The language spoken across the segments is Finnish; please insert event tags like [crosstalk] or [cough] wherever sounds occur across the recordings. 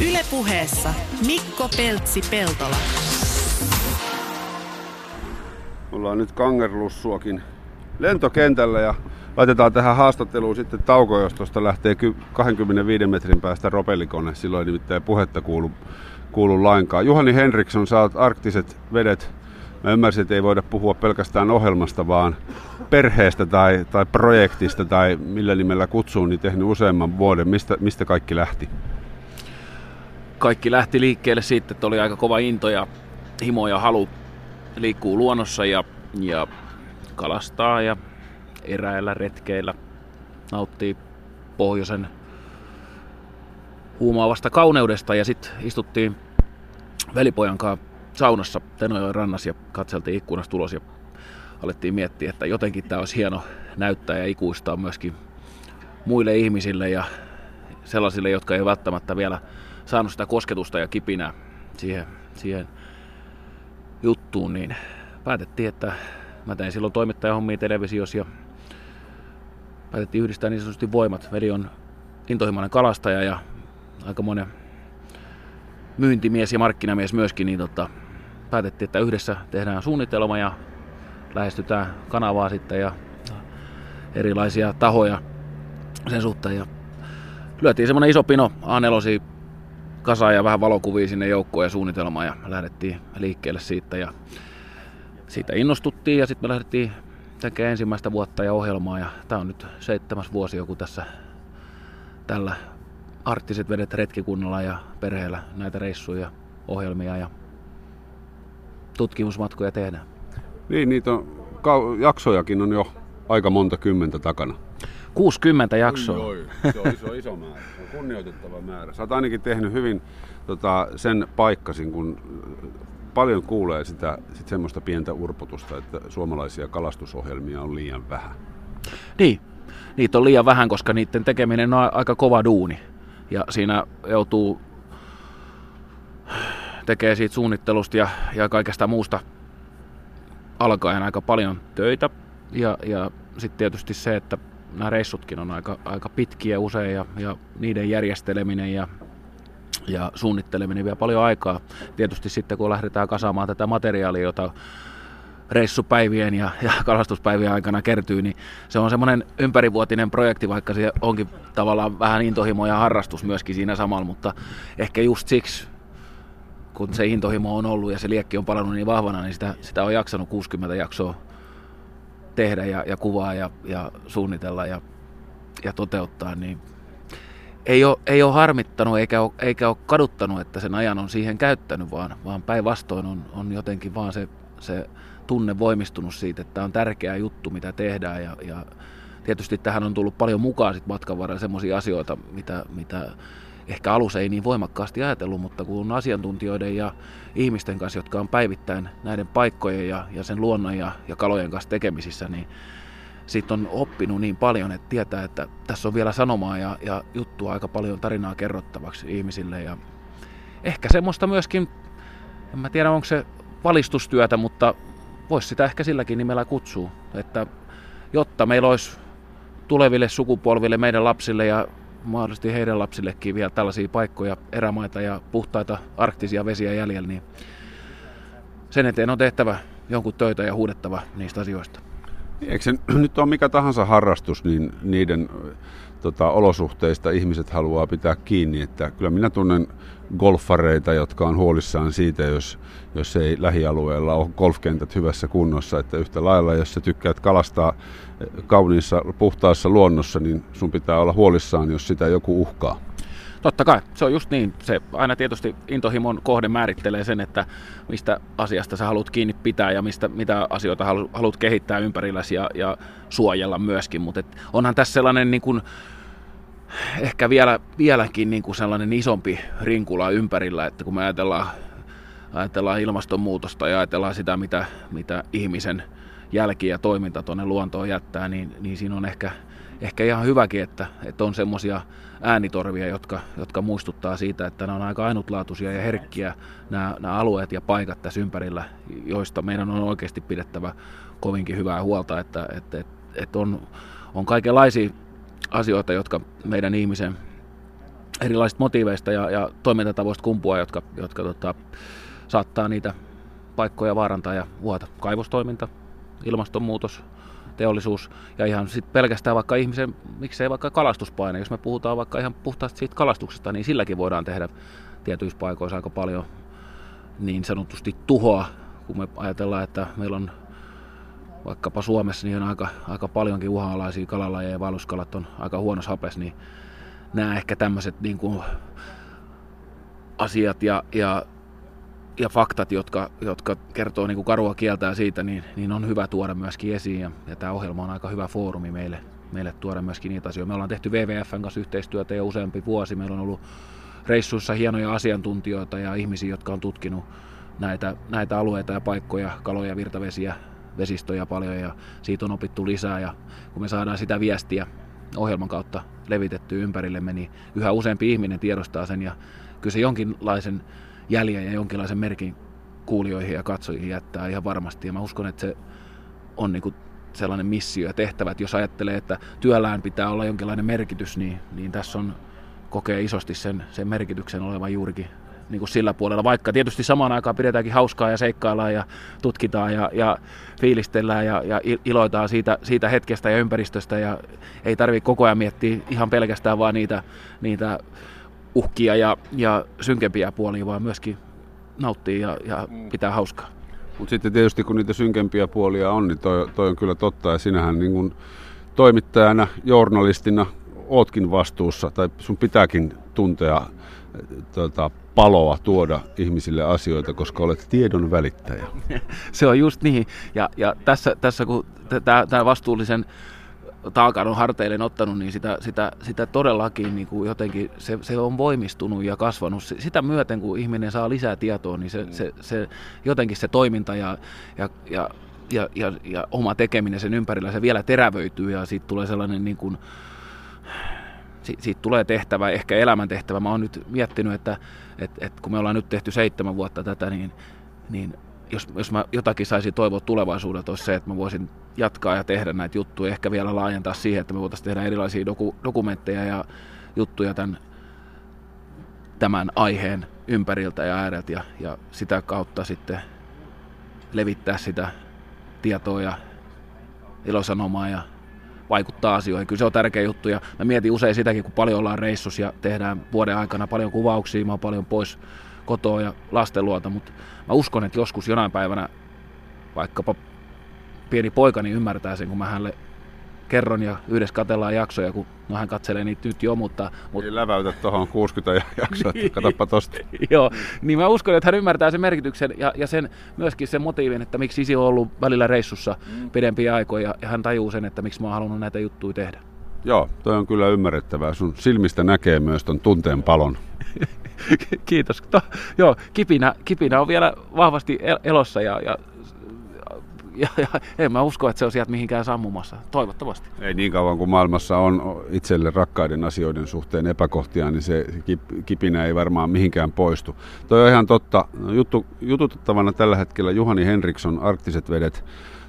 Ylepuheessa Mikko Peltsi-Peltola. Ollaan nyt Kangerlussuakin lentokentällä ja laitetaan tähän haastatteluun sitten tauko, jos tuosta lähtee 25 metrin päästä ropellikone. Silloin nimittäin puhetta kuulu, kuulu lainkaan. Juhani Henriksson, oot arktiset vedet. Mä ymmärsin, että ei voida puhua pelkästään ohjelmasta, vaan perheestä tai, tai projektista tai millä nimellä kutsuu, niin tehnyt useamman vuoden. Mistä, mistä kaikki lähti? Kaikki lähti liikkeelle siitä, että oli aika kova into ja himo ja halu liikkuu luonnossa ja, ja kalastaa ja eräillä retkeillä. Nauttii pohjoisen huumaavasta kauneudesta ja sitten istuttiin velipojan kanssa saunassa Tenojoen rannassa ja katseltiin ikkunasta ulos ja alettiin miettiä, että jotenkin tämä olisi hieno näyttää ja ikuistaa myöskin muille ihmisille ja sellaisille, jotka ei välttämättä vielä saanut sitä kosketusta ja kipinää siihen, siihen juttuun, niin päätettiin, että mä tein silloin toimittajahommia televisiossa ja päätettiin yhdistää niin sanotusti voimat. Veli on intohimoinen kalastaja ja aika monen myyntimies ja markkinamies myöskin, niin tota, päätettiin, että yhdessä tehdään suunnitelma ja lähestytään kanavaa sitten ja erilaisia tahoja sen suhteen. Ja lyötiin semmoinen iso pino A4 kasa ja vähän valokuvia sinne joukkoon ja suunnitelmaan ja lähdettiin liikkeelle siitä ja siitä innostuttiin ja sitten me lähdettiin tekemään ensimmäistä vuotta ja ohjelmaa ja tämä on nyt seitsemäs vuosi joku tässä tällä arktiset vedet retkikunnalla ja perheellä näitä reissuja, ohjelmia ja tutkimusmatkoja tehdään. Niin, niitä on, jaksojakin on jo aika monta kymmentä takana. 60 jaksoa. Oi, se on iso, iso määrä. Se on kunnioitettava määrä. Sä oot ainakin tehnyt hyvin tota, sen paikkasin, kun paljon kuulee sitä sit semmoista pientä urputusta, että suomalaisia kalastusohjelmia on liian vähän. Niin, niitä on liian vähän, koska niiden tekeminen on aika kova duuni. Ja siinä joutuu tekee siitä suunnittelusta ja, ja kaikesta muusta alkaen aika paljon töitä. Ja, ja sitten tietysti se, että nämä reissutkin on aika, aika pitkiä usein ja, ja niiden järjesteleminen ja, ja suunnitteleminen vie paljon aikaa. Tietysti sitten kun lähdetään kasaamaan tätä materiaalia, jota reissupäivien ja, ja kalastuspäivien aikana kertyy, niin se on semmoinen ympärivuotinen projekti, vaikka se onkin tavallaan vähän intohimo ja harrastus myöskin siinä samalla, mutta ehkä just siksi kun se intohimo on ollut ja se liekki on palannut niin vahvana, niin sitä, sitä on jaksanut 60 jaksoa tehdä ja, ja kuvaa ja, ja suunnitella ja, ja toteuttaa, niin ei ole, ei ole harmittanut eikä ole, eikä ole kaduttanut, että sen ajan on siihen käyttänyt, vaan, vaan päinvastoin on, on jotenkin vaan se, se tunne voimistunut siitä, että on tärkeä juttu, mitä tehdään ja, ja tietysti tähän on tullut paljon mukaan sit matkan varrella semmoisia asioita, mitä, mitä ehkä alussa ei niin voimakkaasti ajatellut, mutta kun asiantuntijoiden ja ihmisten kanssa, jotka on päivittäin näiden paikkojen ja, ja sen luonnon ja, ja kalojen kanssa tekemisissä, niin siitä on oppinut niin paljon, että tietää, että tässä on vielä sanomaa ja, ja juttua aika paljon tarinaa kerrottavaksi ihmisille. Ja ehkä semmoista myöskin, en mä tiedä onko se valistustyötä, mutta voisi sitä ehkä silläkin nimellä kutsua, että jotta meillä olisi tuleville sukupolville, meidän lapsille ja mahdollisesti heidän lapsillekin vielä tällaisia paikkoja, erämaita ja puhtaita arktisia vesiä jäljellä, niin sen eteen on tehtävä jonkun töitä ja huudettava niistä asioista. Eikö se nyt ole mikä tahansa harrastus, niin niiden tota, olosuhteista ihmiset haluaa pitää kiinni. Että kyllä minä tunnen golfareita, jotka on huolissaan siitä, jos, jos ei lähialueella ole golfkentät hyvässä kunnossa. Että yhtä lailla, jos sä tykkäät kalastaa kauniissa, puhtaassa luonnossa, niin sun pitää olla huolissaan, jos sitä joku uhkaa. Totta kai, se on just niin. Se aina tietysti intohimon kohde määrittelee sen, että mistä asiasta sä haluat kiinni pitää ja mistä, mitä asioita haluat kehittää ympärilläsi ja, ja suojella myöskin. Mutta onhan tässä sellainen niin kuin, ehkä vielä, vieläkin niin kuin sellainen isompi rinkula ympärillä, että kun me ajatellaan, ajatellaan ilmastonmuutosta ja ajatellaan sitä, mitä, mitä ihmisen jälki ja toiminta tuonne luontoon jättää, niin, niin siinä on ehkä, ehkä ihan hyväkin, että, että on semmoisia äänitorvia, jotka, jotka muistuttaa siitä, että nämä on aika ainutlaatuisia ja herkkiä nämä, nämä alueet ja paikat tässä ympärillä, joista meidän on oikeasti pidettävä kovinkin hyvää huolta, että, että, että, että on, on kaikenlaisia asioita, jotka meidän ihmisen erilaisista motiiveista ja, ja toimintatavoista kumpua, jotka, jotka tota, saattaa niitä paikkoja vaarantaa ja vuota. Kaivostoiminta, ilmastonmuutos, teollisuus ja ihan sit pelkästään vaikka ihmisen, miksei vaikka kalastuspaine, jos me puhutaan vaikka ihan puhtaasti siitä kalastuksesta, niin silläkin voidaan tehdä tietyissä paikoissa aika paljon niin sanotusti tuhoa, kun me ajatellaan, että meillä on vaikkapa Suomessa niin on aika, aika paljonkin uhanalaisia kalalajeja ja vaelluskalat on aika huonossa hapes, niin nämä ehkä tämmöiset niin kuin asiat ja, ja, ja faktat, jotka, jotka kertoo niin kuin karua kieltää siitä, niin, niin on hyvä tuoda myöskin esiin. Ja, ja tämä ohjelma on aika hyvä foorumi meille, meille tuoda myöskin niitä asioita. Me ollaan tehty WWFn kanssa yhteistyötä jo useampi vuosi. Meillä on ollut reissuissa hienoja asiantuntijoita ja ihmisiä, jotka on tutkinut näitä, näitä alueita ja paikkoja, kaloja, virtavesiä, vesistöjä paljon ja siitä on opittu lisää ja kun me saadaan sitä viestiä ohjelman kautta levitetty ympärillemme, niin yhä useampi ihminen tiedostaa sen ja kyllä se jonkinlaisen jäljen ja jonkinlaisen merkin kuulijoihin ja katsojiin jättää ihan varmasti. Ja mä uskon, että se on niin kuin sellainen missio ja tehtävä, että jos ajattelee, että työllään pitää olla jonkinlainen merkitys, niin, niin tässä on kokee isosti sen, sen merkityksen olevan juurikin niin kuin sillä puolella, vaikka tietysti samaan aikaan pidetäänkin hauskaa ja seikkaillaan ja tutkitaan ja, ja fiilistellään ja, ja iloitaan siitä, siitä hetkestä ja ympäristöstä ja ei tarvitse koko ajan miettiä ihan pelkästään vaan niitä, niitä uhkia ja, ja synkempiä puolia, vaan myöskin nauttii ja, ja mm. pitää hauskaa. Mutta sitten tietysti kun niitä synkempiä puolia on, niin toi, toi on kyllä totta ja sinähän niin kun toimittajana, journalistina ootkin vastuussa tai sun pitääkin tuntea tuota, paloa tuoda ihmisille asioita, koska olet tiedon välittäjä. [laughs] Se on just niin. Ja, ja tässä, tässä kun tämä vastuullisen taakan on harteilleen ottanut, niin sitä, sitä, sitä todellakin niin kuin jotenkin se, se on voimistunut ja kasvanut. Sitä myöten, kun ihminen saa lisää tietoa, niin se, se, se jotenkin se toiminta ja, ja, ja, ja, ja, ja oma tekeminen sen ympärillä, se vielä terävöityy ja siitä tulee sellainen niin kuin, siitä tulee tehtävä, ehkä elämäntehtävä. Mä oon nyt miettinyt, että, että, että kun me ollaan nyt tehty seitsemän vuotta tätä, niin, niin jos, jos mä jotakin saisin toivoa tulevaisuudelta, olisi se, että mä voisin jatkaa ja tehdä näitä juttuja, ehkä vielä laajentaa siihen, että me voitaisiin tehdä erilaisia doku, dokumentteja ja juttuja tämän, tämän aiheen ympäriltä ja ääreltä ja, ja sitä kautta sitten levittää sitä tietoa ja ilosanomaa ja vaikuttaa asioihin. Kyllä se on tärkeä juttu ja mä mietin usein sitäkin, kun paljon ollaan reissus ja tehdään vuoden aikana paljon kuvauksia, mä oon paljon pois kotoa ja lasten luota, mutta mä uskon, että joskus jonain päivänä vaikkapa pieni poikani ymmärtää sen, kun mä hänelle kerron ja yhdessä katellaan jaksoja, kun no hän katselee niitä nyt jo, mutta... mutta... Ei läväytä tuohon 60 jaksoa, että katsoppa tosta. [laughs] Joo, niin mä uskon, että hän ymmärtää sen merkityksen ja, ja sen, myöskin sen motiivin, että miksi isi on ollut välillä reissussa mm. pidempiä aikoja ja hän tajuu sen, että miksi mä oon halunnut näitä juttuja tehdä. Joo, toi on kyllä ymmärrettävää. Sun silmistä näkee myös ton tunteen palon. [laughs] Kiitos. To, joo, kipinä, kipinä on vielä vahvasti elossa ja, ja ja, ja en mä usko, että se on sieltä mihinkään sammumassa. Toivottavasti. Ei niin kauan kuin maailmassa on itselle rakkaiden asioiden suhteen epäkohtia, niin se kipinä ei varmaan mihinkään poistu. Toi on ihan totta. Juttu, jututettavana tällä hetkellä Juhani Henriksson, Arktiset vedet,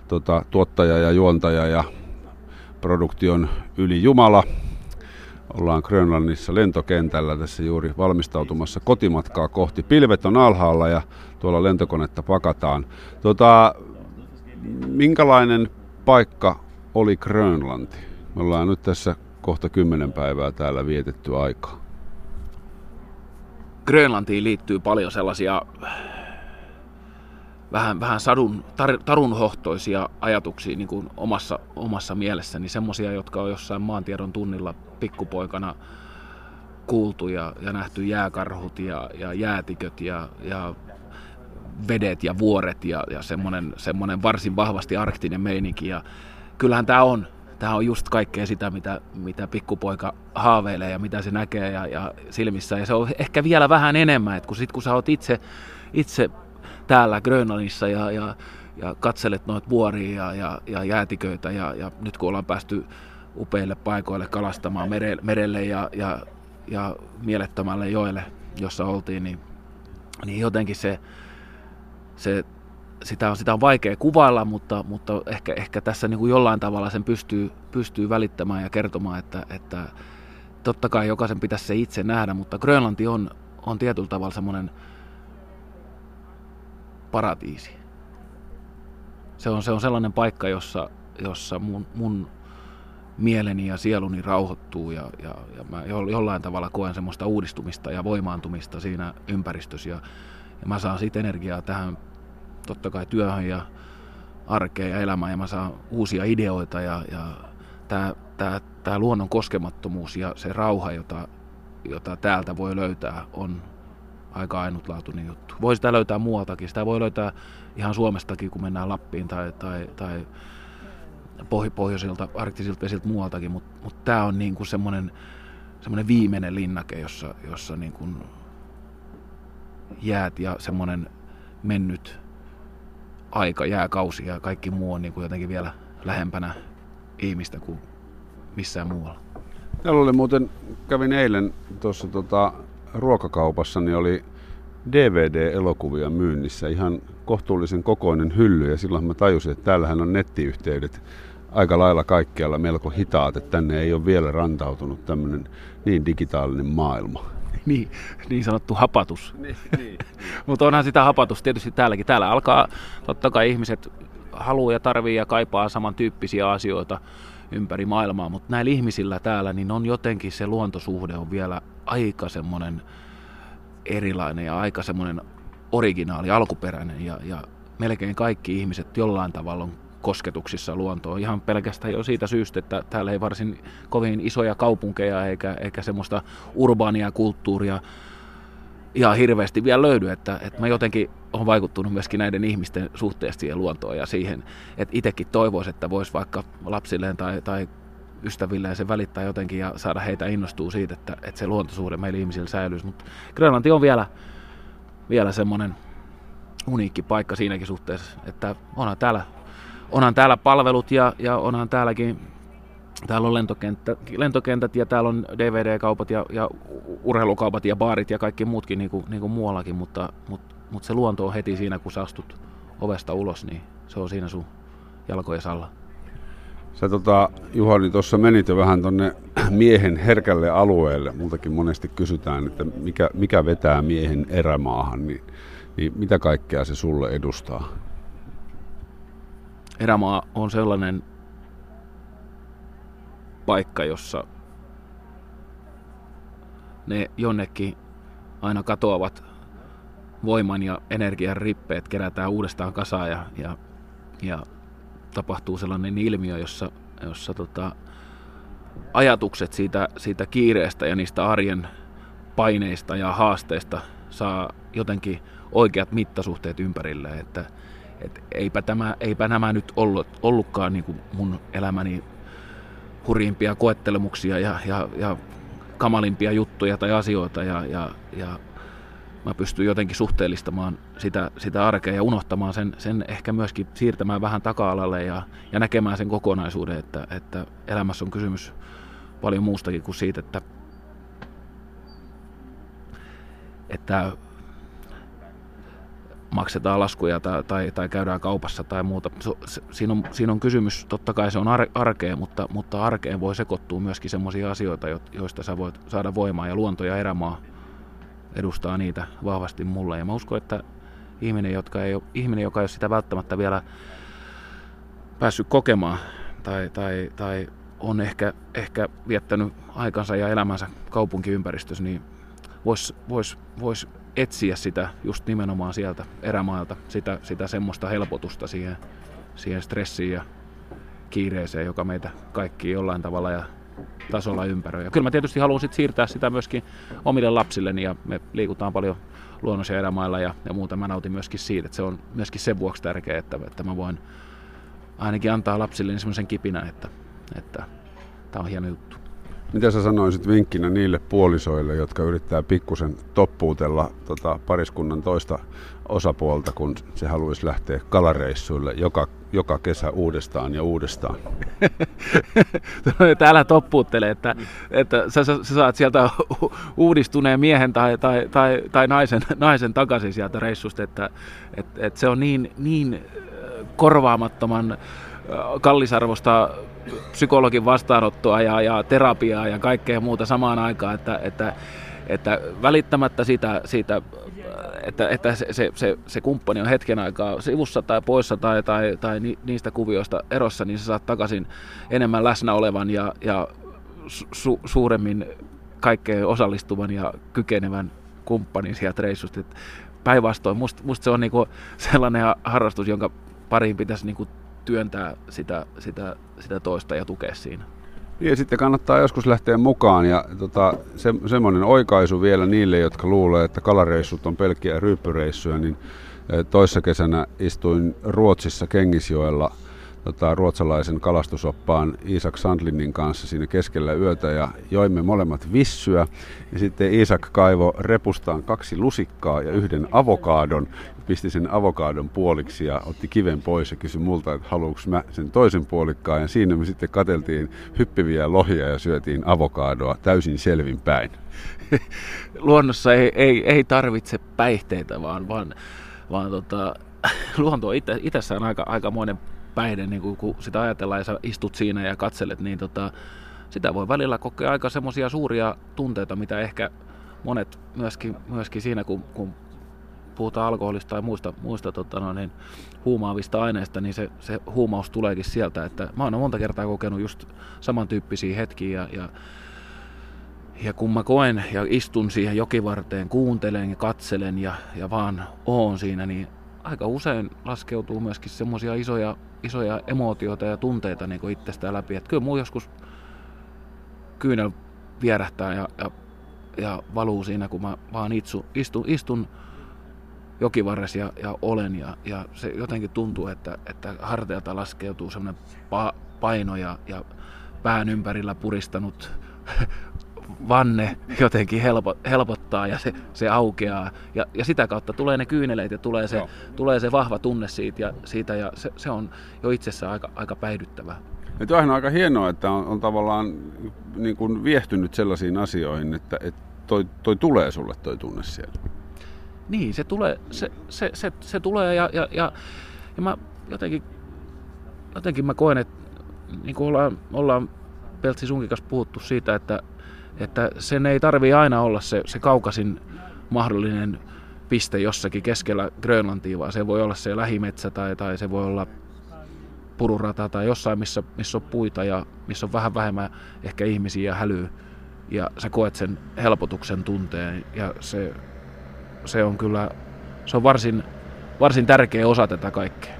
tota, tuottaja ja juontaja ja produktion yli Jumala. Ollaan Grönlannissa lentokentällä tässä juuri valmistautumassa kotimatkaa kohti. Pilvet on alhaalla ja tuolla lentokonetta pakataan. Tota, minkälainen paikka oli Grönlanti? Me ollaan nyt tässä kohta kymmenen päivää täällä vietetty aikaa. Grönlantiin liittyy paljon sellaisia vähän, vähän sadun, tar, tarunhohtoisia ajatuksia niin kuin omassa, omassa mielessäni, semmoisia, jotka on jossain maantiedon tunnilla pikkupoikana kuultu ja, ja nähty jääkarhut ja, ja jäätiköt ja, ja vedet ja vuoret ja, ja semmoinen, semmoinen varsin vahvasti arktinen meininki. Ja kyllähän tämä on, tämä on just kaikkea sitä, mitä, mitä pikkupoika haaveilee ja mitä se näkee ja, ja silmissä. Ja se on ehkä vielä vähän enemmän, että kun, sit, kun sä oot itse, itse täällä Grönlannissa ja, ja, ja katselet noita vuoria ja, ja, ja jäätiköitä ja, ja nyt kun ollaan päästy upeille paikoille kalastamaan merelle, merelle ja, ja, ja mielettömälle joelle, jossa oltiin, niin, niin jotenkin se, se, sitä, on, sitä on vaikea kuvailla, mutta, mutta ehkä, ehkä tässä niin kuin jollain tavalla sen pystyy, pystyy välittämään ja kertomaan, että, että totta kai jokaisen pitäisi se itse nähdä, mutta Grönlanti on, on tietyllä tavalla semmoinen paratiisi. Se on, se on sellainen paikka, jossa, jossa mun, mun mieleni ja sieluni rauhoittuu ja, ja, ja mä jollain tavalla koen semmoista uudistumista ja voimaantumista siinä ympäristössä ja, ja mä saan siitä energiaa tähän totta kai työhön ja arkeen ja elämään ja mä saan uusia ideoita ja, ja tämä, tämä, tämä luonnon koskemattomuus ja se rauha, jota, jota täältä voi löytää, on aika ainutlaatuinen juttu. Voi sitä löytää muualtakin. Sitä voi löytää ihan Suomestakin, kun mennään Lappiin tai, tai, tai pohjoisilta, arktisilta vesiltä muualtakin, mutta mut tämä on niinku semmoinen semmoinen viimeinen linnake, jossa, jossa niinku jäät ja semmoinen mennyt aika, jääkausi ja kaikki muu on niinku jotenkin vielä lähempänä ihmistä kuin missään muualla. Täällä oli muuten, kävin eilen tuossa tota, ruokakaupassa, niin oli DVD-elokuvia myynnissä, ihan kohtuullisen kokoinen hylly, ja silloin mä tajusin, että täällähän on nettiyhteydet aika lailla kaikkialla melko hitaat, että tänne ei ole vielä rantautunut tämmöinen niin digitaalinen maailma. [laughs] Niin, niin sanottu hapatus. Niin, niin. [laughs] Mutta onhan sitä hapatus tietysti täälläkin. Täällä alkaa, totta kai ihmiset haluaa ja tarvii ja kaipaa samantyyppisiä asioita ympäri maailmaa, mutta näillä ihmisillä täällä niin on jotenkin se luontosuhde on vielä aika semmoinen erilainen ja aika semmoinen originaali, alkuperäinen ja, ja melkein kaikki ihmiset jollain tavalla on kosketuksissa luontoon. Ihan pelkästään jo siitä syystä, että täällä ei varsin kovin isoja kaupunkeja eikä, eikä semmoista urbaania kulttuuria ihan hirveästi vielä löydy, että, että mä jotenkin on vaikuttunut myöskin näiden ihmisten suhteesta siihen luontoon ja siihen, että itsekin toivoisi, että voisi vaikka lapsilleen tai, tai ystävilleen se välittää jotenkin ja saada heitä innostua siitä, että, että se luontosuhde meillä ihmisillä säilyisi. Mutta Grönlanti on vielä, vielä semmoinen uniikki paikka siinäkin suhteessa, että onhan täällä, onhan täällä palvelut ja, ja onhan täälläkin Täällä on lentokenttä, lentokentät ja täällä on DVD-kaupat ja, ja urheilukaupat ja baarit ja kaikki muutkin niin kuin, niin kuin muuallakin, mutta, mutta, mutta se luonto on heti siinä, kun sä astut ovesta ulos, niin se on siinä sun jalkojen alla. Sä tota, Juhani, niin tuossa menit jo vähän tonne miehen herkälle alueelle. Multakin monesti kysytään, että mikä, mikä vetää miehen erämaahan, niin, niin mitä kaikkea se sulle edustaa? Erämaa on sellainen paikka, jossa ne jonnekin aina katoavat voiman ja energian rippeet kerätään uudestaan kasaan ja, ja, ja tapahtuu sellainen ilmiö, jossa, jossa tota, ajatukset siitä, siitä kiireestä ja niistä arjen paineista ja haasteista saa jotenkin oikeat mittasuhteet ympärille, että et eipä, tämä, eipä nämä nyt ollut, ollutkaan niin kuin mun elämäni hurjimpia koettelemuksia ja, ja, ja kamalimpia juttuja tai asioita ja, ja, ja mä pystyn jotenkin suhteellistamaan sitä, sitä arkea ja unohtamaan sen, sen ehkä myöskin siirtämään vähän taka-alalle ja, ja näkemään sen kokonaisuuden, että, että elämässä on kysymys paljon muustakin kuin siitä, että, että maksetaan laskuja tai, tai, tai käydään kaupassa tai muuta. Se, siinä, on, siinä on kysymys, totta kai se on ar, arkea, mutta, mutta arkeen voi sekoittua myöskin sellaisia asioita, joista sä voit saada voimaa ja luonto ja erämaa edustaa niitä vahvasti mulle. Ja mä uskon, että ihminen, jotka ei ole, ihminen joka ei ole sitä välttämättä vielä päässyt kokemaan tai, tai, tai on ehkä, ehkä viettänyt aikansa ja elämänsä kaupunkiympäristössä, niin voisi vois, vois etsiä sitä just nimenomaan sieltä erämailta, sitä, sitä semmoista helpotusta siihen, siihen stressiin ja kiireeseen, joka meitä kaikki jollain tavalla ja tasolla ympäröi. Ja kyllä mä tietysti haluan sit siirtää sitä myöskin omille lapsilleni ja me liikutaan paljon luonnossa ja erämailla ja, ja muuta. Mä nautin myöskin siitä, että se on myöskin sen vuoksi tärkeää, että, että mä voin ainakin antaa lapsilleni semmoisen kipinä, että, että tämä on hieno juttu. Mitä sä sanoisit vinkkinä niille puolisoille, jotka yrittää pikkusen toppuutella tota pariskunnan toista osapuolta, kun se haluaisi lähteä kalareissuille joka, joka kesä uudestaan ja uudestaan? [laughs] Täällä toppuuttelee, että, että sä, sä, sä saat sieltä uudistuneen miehen tai, tai, tai, tai naisen, naisen takaisin sieltä reissusta, että, että, että se on niin, niin korvaamattoman kallisarvosta psykologin vastaanottoa ja, ja terapiaa ja kaikkea muuta samaan aikaan, että, että, että välittämättä sitä, siitä että, että se, se, se, se kumppani on hetken aikaa sivussa tai poissa tai, tai, tai niistä kuvioista erossa, niin sä saat takaisin enemmän läsnä olevan ja, ja su, suuremmin kaikkeen osallistuvan ja kykenevän kumppanin sieltä reissusta. Päinvastoin, musta must se on niinku sellainen harrastus, jonka pariin pitäisi niinku työntää sitä, sitä, sitä toista ja tukea siinä. Niin, ja sitten kannattaa joskus lähteä mukaan ja tota, se, semmoinen oikaisu vielä niille, jotka luulee, että kalareissut on pelkkiä ryyppyreissuja, niin eh, toissa kesänä istuin Ruotsissa Kengisjoella tota, ruotsalaisen kalastusoppaan Isak Sandlinin kanssa siinä keskellä yötä ja joimme molemmat vissyä. Ja sitten Isak kaivo repustaan kaksi lusikkaa ja yhden avokaadon pisti sen avokaadon puoliksi ja otti kiven pois ja kysyi multa, että haluanko mä sen toisen puolikkaan. Ja siinä me sitten kateltiin hyppiviä lohia ja syötiin avokaadoa täysin selvin päin. [laughs] Luonnossa ei, ei, ei tarvitse päihteitä, vaan, vaan, vaan tota, [laughs] luonto on itse, itsessään aika, aikamoinen päihde, niin kun, sitä ajatellaan ja sä istut siinä ja katselet, niin tota, sitä voi välillä kokea aika semmoisia suuria tunteita, mitä ehkä monet myöskin, myöskin siinä, kun, kun puhutaan alkoholista tai muista, muista tota no, niin, huumaavista aineista, niin se, se huumaus tuleekin sieltä. Että mä oon monta kertaa kokenut just samantyyppisiä hetkiä ja, ja, ja kun mä koen ja istun siihen jokivarteen, kuuntelen ja katselen ja, ja vaan oon siinä, niin aika usein laskeutuu myöskin semmoisia isoja, isoja emootioita ja tunteita niin itsestään läpi. Että kyllä mun joskus kyynel vierähtää ja, ja, ja valuu siinä, kun mä vaan itsu, istun, istun jokivarres ja, ja olen ja, ja se jotenkin tuntuu, että, että harteilta laskeutuu semmoinen pa, paino ja, ja pään ympärillä puristanut [laughs] vanne jotenkin helpo, helpottaa ja se, se aukeaa. Ja, ja sitä kautta tulee ne kyyneleet ja tulee se, tulee se vahva tunne siitä ja, siitä ja se, se on jo itsessään aika, aika päihdyttävää. Ja on aika hienoa, että on, on tavallaan niin kuin viehtynyt sellaisiin asioihin, että, että toi, toi tulee sulle toi tunne siellä. Niin, se tulee, se, se, se, se tulee ja, ja, ja, ja mä jotenkin, jotenkin mä koen, että niin kuin ollaan, ollaan Peltsi sunkin kanssa puhuttu siitä, että, että sen ei tarvi aina olla se, se kaukasin mahdollinen piste jossakin keskellä Grönlantia, vaan se voi olla se lähimetsä tai, tai se voi olla pururata tai jossain, missä, missä on puita ja missä on vähän vähemmän ehkä ihmisiä ja hälyä. Ja sä koet sen helpotuksen tunteen ja se se on kyllä se on varsin, varsin tärkeä osa tätä kaikkea.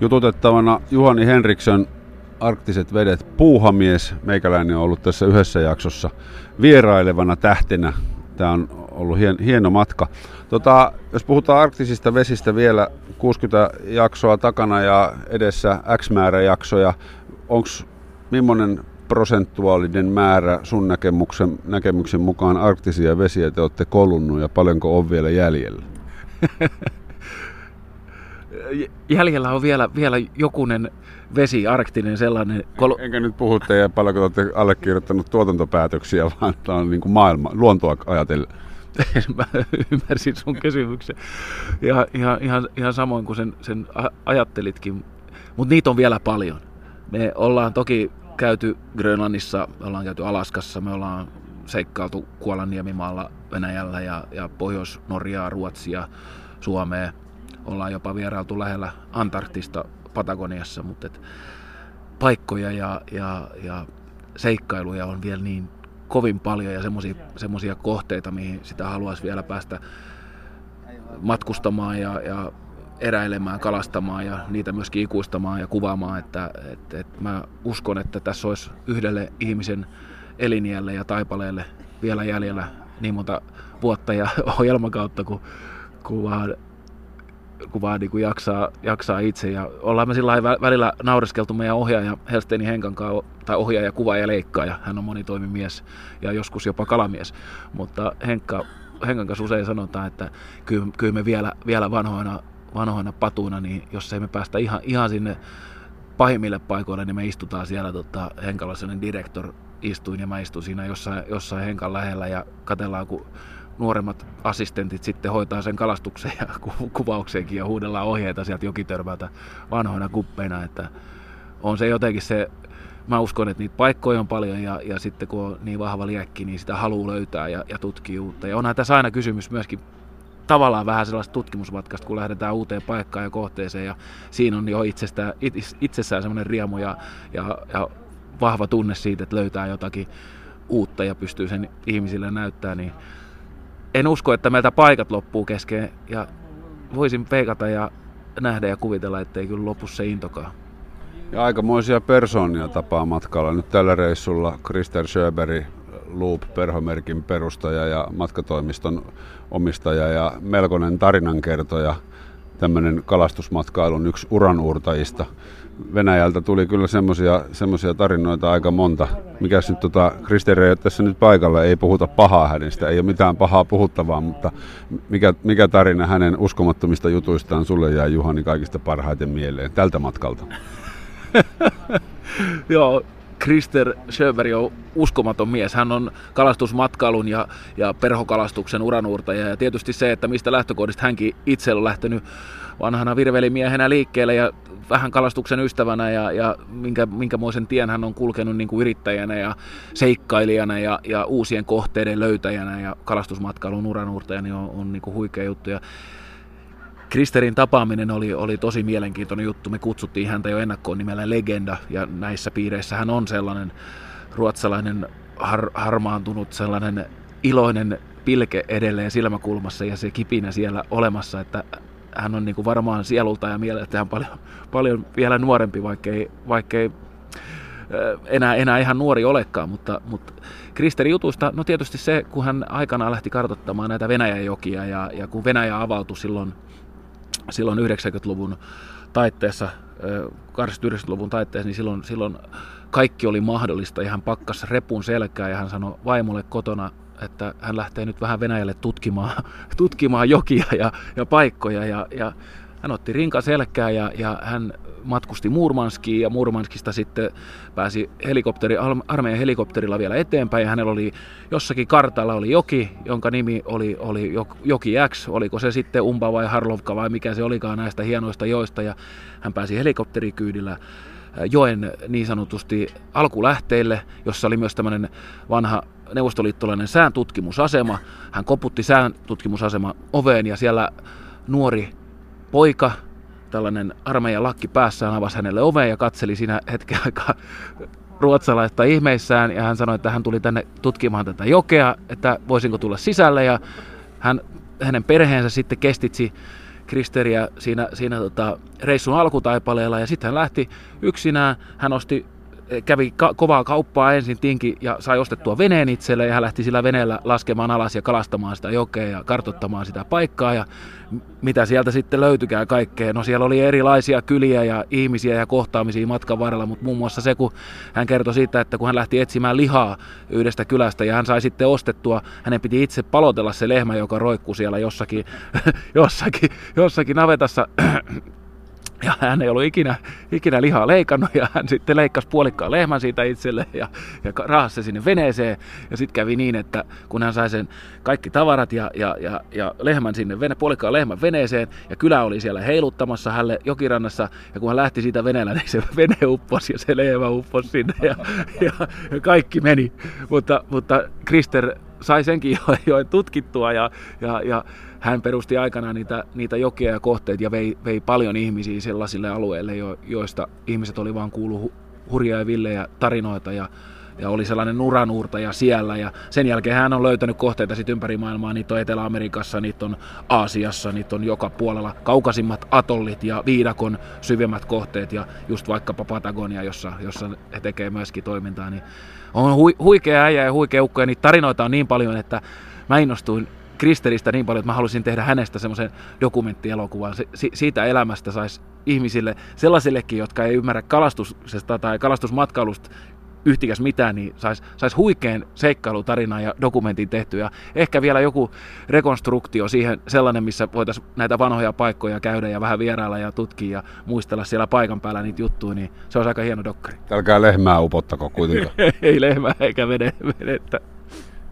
Jututettavana Juhani Henriksson, Arktiset vedet puuhamies. Meikäläinen on ollut tässä yhdessä jaksossa vierailevana tähtenä. Tämä on ollut hien, hieno matka. Tota, jos puhutaan arktisista vesistä vielä 60 jaksoa takana ja edessä X määrä jaksoja, onko millainen prosentuaalinen määrä sun näkemyksen, näkemyksen mukaan arktisia vesiä te olette kolunnut ja paljonko on vielä jäljellä? [laughs] jäljellä on vielä, vielä jokunen vesi, arktinen sellainen. Kol- Enkä nyt puhu teidän paljonko olette allekirjoittanut tuotantopäätöksiä, [laughs] vaan tämä on niin kuin maailma, luontoa ajatellen. [laughs] Mä ymmärsin sun kysymyksen ihan, ihan, ihan, ihan samoin kuin sen, sen ajattelitkin, mutta niitä on vielä paljon. Me ollaan toki käyty Grönlannissa, me ollaan käyty Alaskassa, me ollaan seikkailtu Kuolanniemimaalla Venäjällä ja, ja Pohjois-Norjaa, Ruotsia, Suomea. Ollaan jopa vierailtu lähellä Antarktista Patagoniassa, mutta et paikkoja ja, ja, ja seikkailuja on vielä niin kovin paljon ja semmoisia kohteita, mihin sitä haluaisi vielä päästä matkustamaan ja, ja eräilemään, kalastamaan ja niitä myöskin ikuistamaan ja kuvaamaan. Että, että, että mä uskon, että tässä olisi yhdelle ihmisen eliniälle ja taipaleelle vielä jäljellä niin monta vuotta ja [laughs] ohjelmakautta, kun, kun vaan, kun vaan niin kuin jaksaa, jaksaa itse. Ja ollaan me sillä välillä naureskeltu meidän ohjaaja Helsteini Henkan kanssa, tai ohjaaja, kuva ja leikkaaja. Hän on monitoimimies ja joskus jopa kalamies. Mutta Henkka, Henkan kanssa usein sanotaan, että kyllä, kyllä me vielä, vielä vanhoina vanhoina patuina, niin jos ei me päästä ihan, ihan sinne pahimmille paikoille, niin me istutaan siellä tota, Henkalla sellainen director istuin ja mä istun siinä jossain, jossain Henkan lähellä ja katellaan, kun nuoremmat assistentit sitten hoitaa sen kalastuksen ja ku, kuvauksenkin ja huudellaan ohjeita sieltä jokitörmältä vanhoina kuppeina, että on se jotenkin se, mä uskon, että niitä paikkoja on paljon ja, ja sitten kun on niin vahva liekki, niin sitä haluaa löytää ja, ja tutkia uutta. Ja onhan tässä aina kysymys myöskin tavallaan vähän sellaista tutkimusmatkasta, kun lähdetään uuteen paikkaan ja kohteeseen ja siinä on jo itsestään, itsessään semmoinen riemu ja, ja, ja vahva tunne siitä, että löytää jotakin uutta ja pystyy sen ihmisille näyttämään, niin en usko, että meiltä paikat loppuu kesken ja voisin peikata ja nähdä ja kuvitella, ettei kyllä lopu se intokaan. Ja aikamoisia persoonia tapaa matkalla. Nyt tällä reissulla Krister Schöberi, Loop Perhomerkin perustaja ja matkatoimiston omistaja ja melkoinen tarinankertoja, tämmöinen kalastusmatkailun yksi uranuurtajista. Venäjältä tuli kyllä semmoisia tarinoita aika monta. Mikäs nyt tota, Krister ei ole tässä nyt paikalla, ei puhuta pahaa hänestä, ei ole mitään pahaa puhuttavaa, mutta mikä, mikä tarina hänen uskomattomista jutuistaan sulle jää Juhani kaikista parhaiten mieleen tältä matkalta? [laughs] Joo, Krister Schöberg on uskomaton mies. Hän on kalastusmatkailun ja, ja perhokalastuksen uranuurtaja. Ja tietysti se, että mistä lähtökohdista hänkin itse on lähtenyt vanhana virvelimiehenä liikkeelle ja vähän kalastuksen ystävänä ja, ja minkä, minkämoisen tien hän on kulkenut niin kuin yrittäjänä ja seikkailijana ja, ja uusien kohteiden löytäjänä ja kalastusmatkailun uranuurtajana niin on, on niin kuin huikea juttu. Ja Kristerin tapaaminen oli, oli tosi mielenkiintoinen juttu. Me kutsuttiin häntä jo ennakkoon nimellä Legenda, ja näissä piireissä hän on sellainen ruotsalainen har, harmaantunut, sellainen iloinen pilke edelleen silmäkulmassa ja se kipinä siellä olemassa, että hän on niin kuin varmaan sielulta ja mieleltään paljon, paljon vielä nuorempi, vaikkei, vaikkei enää, enää ihan nuori olekaan, mutta, mutta Kristerin jutusta, no tietysti se, kun hän aikanaan lähti kartoittamaan näitä Venäjän jokia ja, ja kun Venäjä avautui silloin silloin 90-luvun taitteessa, 80-luvun taitteessa, niin silloin, silloin kaikki oli mahdollista. Ja hän pakkas repun selkää ja hän sanoi vaimolle kotona, että hän lähtee nyt vähän Venäjälle tutkimaan, [laughs] tutkimaan jokia ja, ja paikkoja. Ja, ja hän otti rinka selkää ja, ja hän matkusti Murmanskiin ja Murmanskista sitten pääsi helikopteri, armeijan helikopterilla vielä eteenpäin. Ja hänellä oli jossakin kartalla oli joki, jonka nimi oli, oli Joki X, oliko se sitten Umba vai Harlovka vai mikä se olikaan näistä hienoista joista. Ja hän pääsi helikopterikyydillä äh, joen niin sanotusti alkulähteille, jossa oli myös tämmöinen vanha neuvostoliittolainen sääntutkimusasema. Hän koputti sääntutkimusasema oveen ja siellä nuori poika tällainen armeijan lakki päässään avasi hänelle oveen ja katseli siinä hetken aikaa ruotsalaista ihmeissään. Ja hän sanoi, että hän tuli tänne tutkimaan tätä jokea, että voisinko tulla sisälle. Ja hän, hänen perheensä sitten kestitsi Kristeriä siinä, siinä tota, reissun alkutaipaleella. Ja sitten hän lähti yksinään, hän osti kävi ka- kovaa kauppaa ensin tinki ja sai ostettua veneen itselle ja hän lähti sillä veneellä laskemaan alas ja kalastamaan sitä jokea ja kartottamaan sitä paikkaa ja mitä sieltä sitten löytykään kaikkea. No siellä oli erilaisia kyliä ja ihmisiä ja kohtaamisia matkan varrella, mutta muun muassa se, kun hän kertoi siitä, että kun hän lähti etsimään lihaa yhdestä kylästä ja hän sai sitten ostettua, hänen piti itse palotella se lehmä, joka roikkui siellä jossakin, [laughs] jossakin, jossakin navetassa [clears throat] ja hän ei ollut ikinä, ikinä lihaa leikannut ja hän sitten leikkasi puolikkaan lehmän siitä itselle ja, ja rahasi sinne veneeseen. Ja sitten kävi niin, että kun hän sai sen kaikki tavarat ja, ja, ja, ja lehmän sinne, vene, puolikkaan lehmän veneeseen ja kylä oli siellä heiluttamassa hälle jokirannassa ja kun hän lähti siitä veneellä, niin se [laughs] vene upposi ja se lehmä upposi sinne ja, ja, ja kaikki meni. Mutta, mutta Krister sai senkin jo, [laughs] jo tutkittua ja, ja, ja hän perusti aikanaan niitä, niitä jokia ja kohteita ja vei, vei paljon ihmisiä sellaisille alueille, jo, joista ihmiset oli vaan kuullut hurjaa ja villejä tarinoita ja, ja oli sellainen uranuurtaja siellä. Ja sen jälkeen hän on löytänyt kohteita sit ympäri maailmaa. Niitä on Etelä-Amerikassa, niitä on Aasiassa, niitä on joka puolella. Kaukasimmat atollit ja viidakon syvimmät kohteet ja just vaikkapa Patagonia, jossa, jossa he tekee myöskin toimintaa. Niin on hui, huikea äijä ja huikea ukko ja niitä tarinoita on niin paljon, että mä innostuin Kristeristä niin paljon, että mä halusin tehdä hänestä semmoisen dokumenttielokuvan. Si- siitä elämästä saisi ihmisille, sellaisillekin, jotka ei ymmärrä kalastuksesta tai kalastusmatkailusta yhtikäs mitään, niin saisi sais huikean seikkailutarinan ja dokumentin tehty. Ja ehkä vielä joku rekonstruktio siihen, sellainen, missä voitaisiin näitä vanhoja paikkoja käydä ja vähän vierailla ja tutkia ja muistella siellä paikan päällä niitä juttuja, niin se olisi aika hieno dokkari. Älkää lehmää upottako kuitenkaan. [laughs] ei lehmää eikä venettä.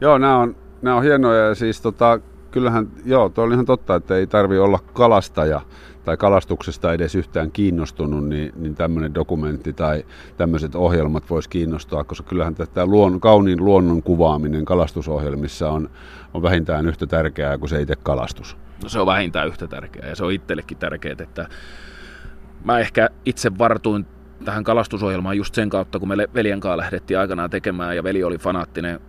Joo, nämä on nämä on hienoja ja siis tota, kyllähän, joo, tuo oli ihan totta, että ei tarvi olla kalastaja tai kalastuksesta edes yhtään kiinnostunut, niin, niin tämmöinen dokumentti tai tämmöiset ohjelmat voisi kiinnostaa, koska kyllähän tätä luon, kauniin luonnon kuvaaminen kalastusohjelmissa on, on vähintään yhtä tärkeää kuin se itse kalastus. No se on vähintään yhtä tärkeää ja se on itsellekin tärkeää, että mä ehkä itse vartuin tähän kalastusohjelmaan just sen kautta, kun me veljen kanssa lähdettiin aikanaan tekemään ja veli oli fanaattinen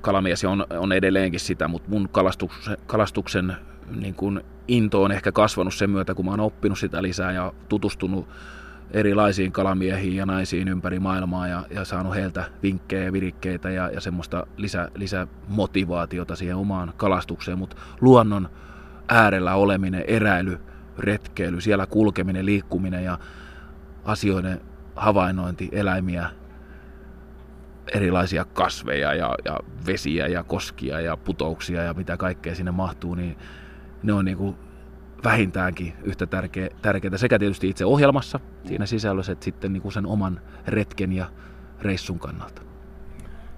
kalamies ja on, on edelleenkin sitä, mutta mun kalastuksen, kalastuksen niin kuin into on ehkä kasvanut sen myötä, kun mä oon oppinut sitä lisää ja tutustunut erilaisiin kalamiehiin ja naisiin ympäri maailmaa ja, ja saanut heiltä vinkkejä ja virikkeitä ja, ja semmoista lisä, lisämotivaatiota siihen omaan kalastukseen, mutta luonnon äärellä oleminen, eräily, retkeily, siellä kulkeminen, liikkuminen ja asioiden havainnointi, eläimiä, erilaisia kasveja ja, ja vesiä ja koskia ja putouksia ja mitä kaikkea sinne mahtuu, niin ne on niin kuin vähintäänkin yhtä tärkeä, tärkeää sekä tietysti itse ohjelmassa siinä sisällössä, että sitten niin kuin sen oman retken ja reissun kannalta.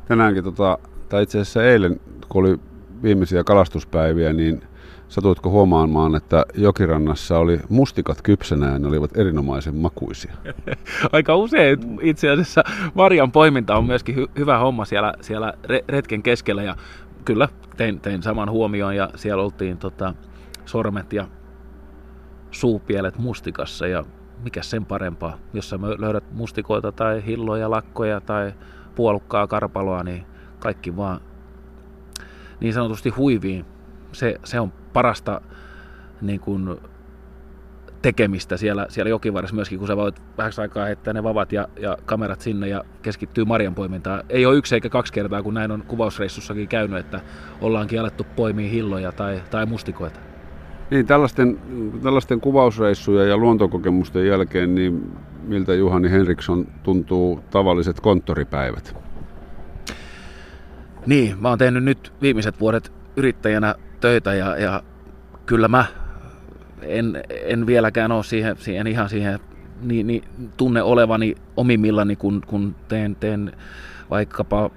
Tänäänkin, tota, tai itse asiassa eilen, kun oli viimeisiä kalastuspäiviä, niin Satuitko huomaamaan, että jokirannassa oli mustikat kypsänä ja ne olivat erinomaisen makuisia? [laughs] Aika usein itse asiassa Marjan poiminta on myöskin hy- hyvä homma siellä, siellä re- retken keskellä ja kyllä tein, tein saman huomioon ja siellä oltiin tota, sormet ja suupielet mustikassa ja mikä sen parempaa. Jos sä löydät mustikoita tai hilloja, lakkoja tai puolukkaa karpaloa, niin kaikki vaan niin sanotusti huiviin. Se, se on parasta niin kuin, tekemistä siellä, siellä jokivarressa myöskin, kun sä voit vähäksi aikaa heittää ne vavat ja, ja kamerat sinne ja keskittyy marjanpoimintaan. Ei ole yksi eikä kaksi kertaa, kun näin on kuvausreissussakin käynyt, että ollaankin alettu poimia hilloja tai, tai mustikoita. Niin, tällaisten, tällaisten kuvausreissuja ja luontokokemusten jälkeen, niin miltä Juhani Henriksson tuntuu tavalliset konttoripäivät? Niin, mä oon tehnyt nyt viimeiset vuodet yrittäjänä töitä ja, ja kyllä mä en, en vieläkään ole siihen, siihen ihan siihen niin, niin, tunne olevani omimmillani, kun, kun teen, teen vaikkapa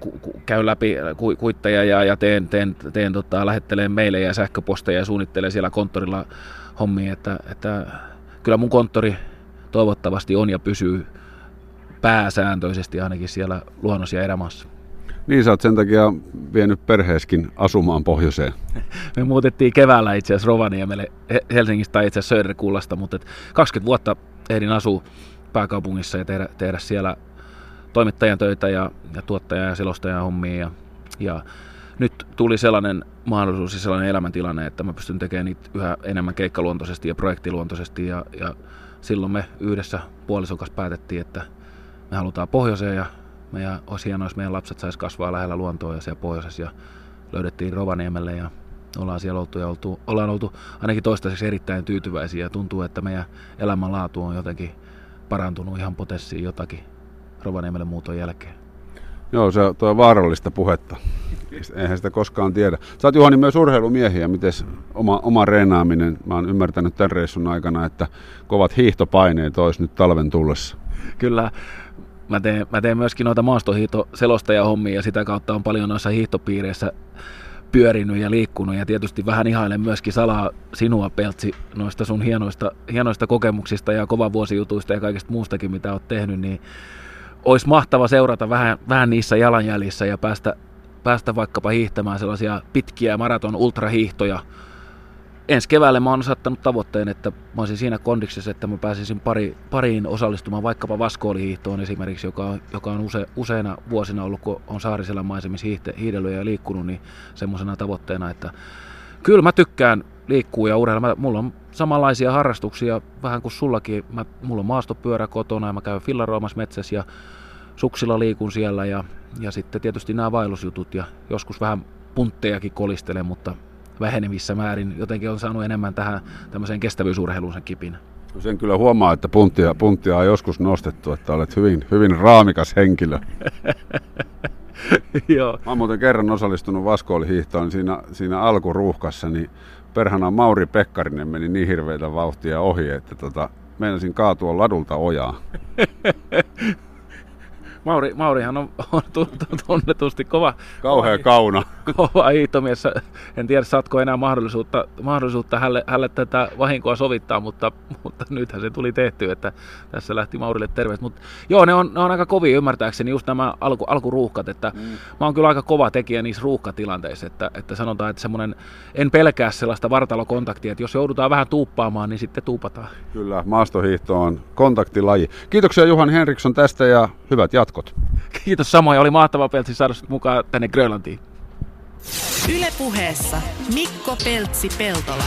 ku, ku, käyn läpi ku, kuitteja ja, ja teen, teen, teen tota, lähettelen meille ja sähköposteja ja suunnittelen siellä konttorilla hommia, että, että kyllä mun konttori toivottavasti on ja pysyy pääsääntöisesti ainakin siellä luonnos- ja erämaassa. Niin sä oot sen takia vienyt perheeskin asumaan pohjoiseen. [laughs] Me muutettiin keväällä itse asiassa Rovaniemelle Helsingistä itse asiassa Söderkullasta, mutta 20 vuotta ehdin asua pääkaupungissa ja tehdä, tehdä siellä toimittajan töitä ja, ja tuottaja- ja selostajan hommia. Ja, ja nyt tuli sellainen mahdollisuus ja sellainen elämäntilanne, että mä pystyn tekemään niitä yhä enemmän keikkaluontoisesti ja projektiluontoisesti. Ja, ja silloin me yhdessä puolisokas päätettiin, että me halutaan pohjoiseen ja meidän, olisi hienoa, jos meidän lapset saisi kasvaa lähellä luontoa ja siellä pohjoisessa. Ja löydettiin Rovaniemelle ja ollaan siellä oltu ja oltu, ollaan oltu ainakin toistaiseksi erittäin tyytyväisiä ja tuntuu, että meidän elämänlaatu on jotenkin parantunut ihan potessiin jotakin Rovaniemelle muuton jälkeen. Joo, se on vaarallista puhetta. Eihän sitä koskaan tiedä. Sä oot Juhani myös urheilumiehiä. Miten oma, oma reenaaminen? Mä oon ymmärtänyt tämän reissun aikana, että kovat hiihtopaineet olisi nyt talven tullessa. Kyllä Mä teen, mä teen myöskin noita maastohiihtoselostajahommia ja sitä kautta on paljon noissa hiihtopiireissä pyörinyt ja liikkunut. Ja tietysti vähän ihailen myöskin salaa sinua Peltsi noista sun hienoista, hienoista kokemuksista ja kovan vuosijutuista ja kaikesta muustakin mitä oot tehnyt, niin olisi mahtava seurata vähän, vähän niissä jalanjäljissä ja päästä, päästä vaikkapa hiihtämään sellaisia pitkiä maraton ultrahiihtoja, ensi keväälle mä oon asettanut tavoitteen, että mä olisin siinä kondiksessa, että mä pääsisin pari, pariin osallistumaan vaikkapa vaskoolihiihtoon esimerkiksi, joka on, joka on use, useina vuosina ollut, kun on Saariselän maisemissa hiihte, hiidellyt ja liikkunut, niin semmoisena tavoitteena, että kyllä mä tykkään liikkuu ja urheilla. mulla on samanlaisia harrastuksia, vähän kuin sullakin. Mä, mulla on maastopyörä kotona ja mä käyn fillaroimassa metsässä ja suksilla liikun siellä ja, ja sitten tietysti nämä vaellusjutut ja joskus vähän punttejakin kolistelen, mutta vähenevissä määrin jotenkin on saanut enemmän tähän tämmöiseen kestävyysurheiluun sen kipin. No sen kyllä huomaa, että punttia, punttia on joskus nostettu, että olet hyvin, hyvin raamikas henkilö. [laughs] Joo. Mä oon muuten kerran osallistunut vaskoolihiihtoon niin siinä, siinä alkuruuhkassa, niin perhana Mauri Pekkarinen meni niin hirveitä vauhtia ohi, että tota, meinasin kaatua ladulta ojaa. [laughs] Mauri, Maurihan on, on tunnetusti kova, Kauhea kauna. kova hiihtomies. En tiedä, saatko enää mahdollisuutta, mahdollisuutta hälle, hälle tätä vahinkoa sovittaa, mutta, mutta nythän se tuli tehty, että tässä lähti Maurille terveys. Mutta joo, ne on, ne on aika kovia ymmärtääkseni, just nämä alku, alkuruuhkat, että mm. mä oon kyllä aika kova tekijä niissä ruuhkatilanteissa, että, että sanotaan, että semmoinen, en pelkää sellaista vartalokontaktia, että jos joudutaan vähän tuuppaamaan, niin sitten tuupataan. Kyllä, maastohiihto on kontaktilaji. Kiitoksia Juhan Henriksson tästä ja hyvät jatkot. Kiitos samoin, oli mahtava peltsi saada mukaan tänne Grönlantiin. Ylepuheessa Mikko Peltsi-Peltola.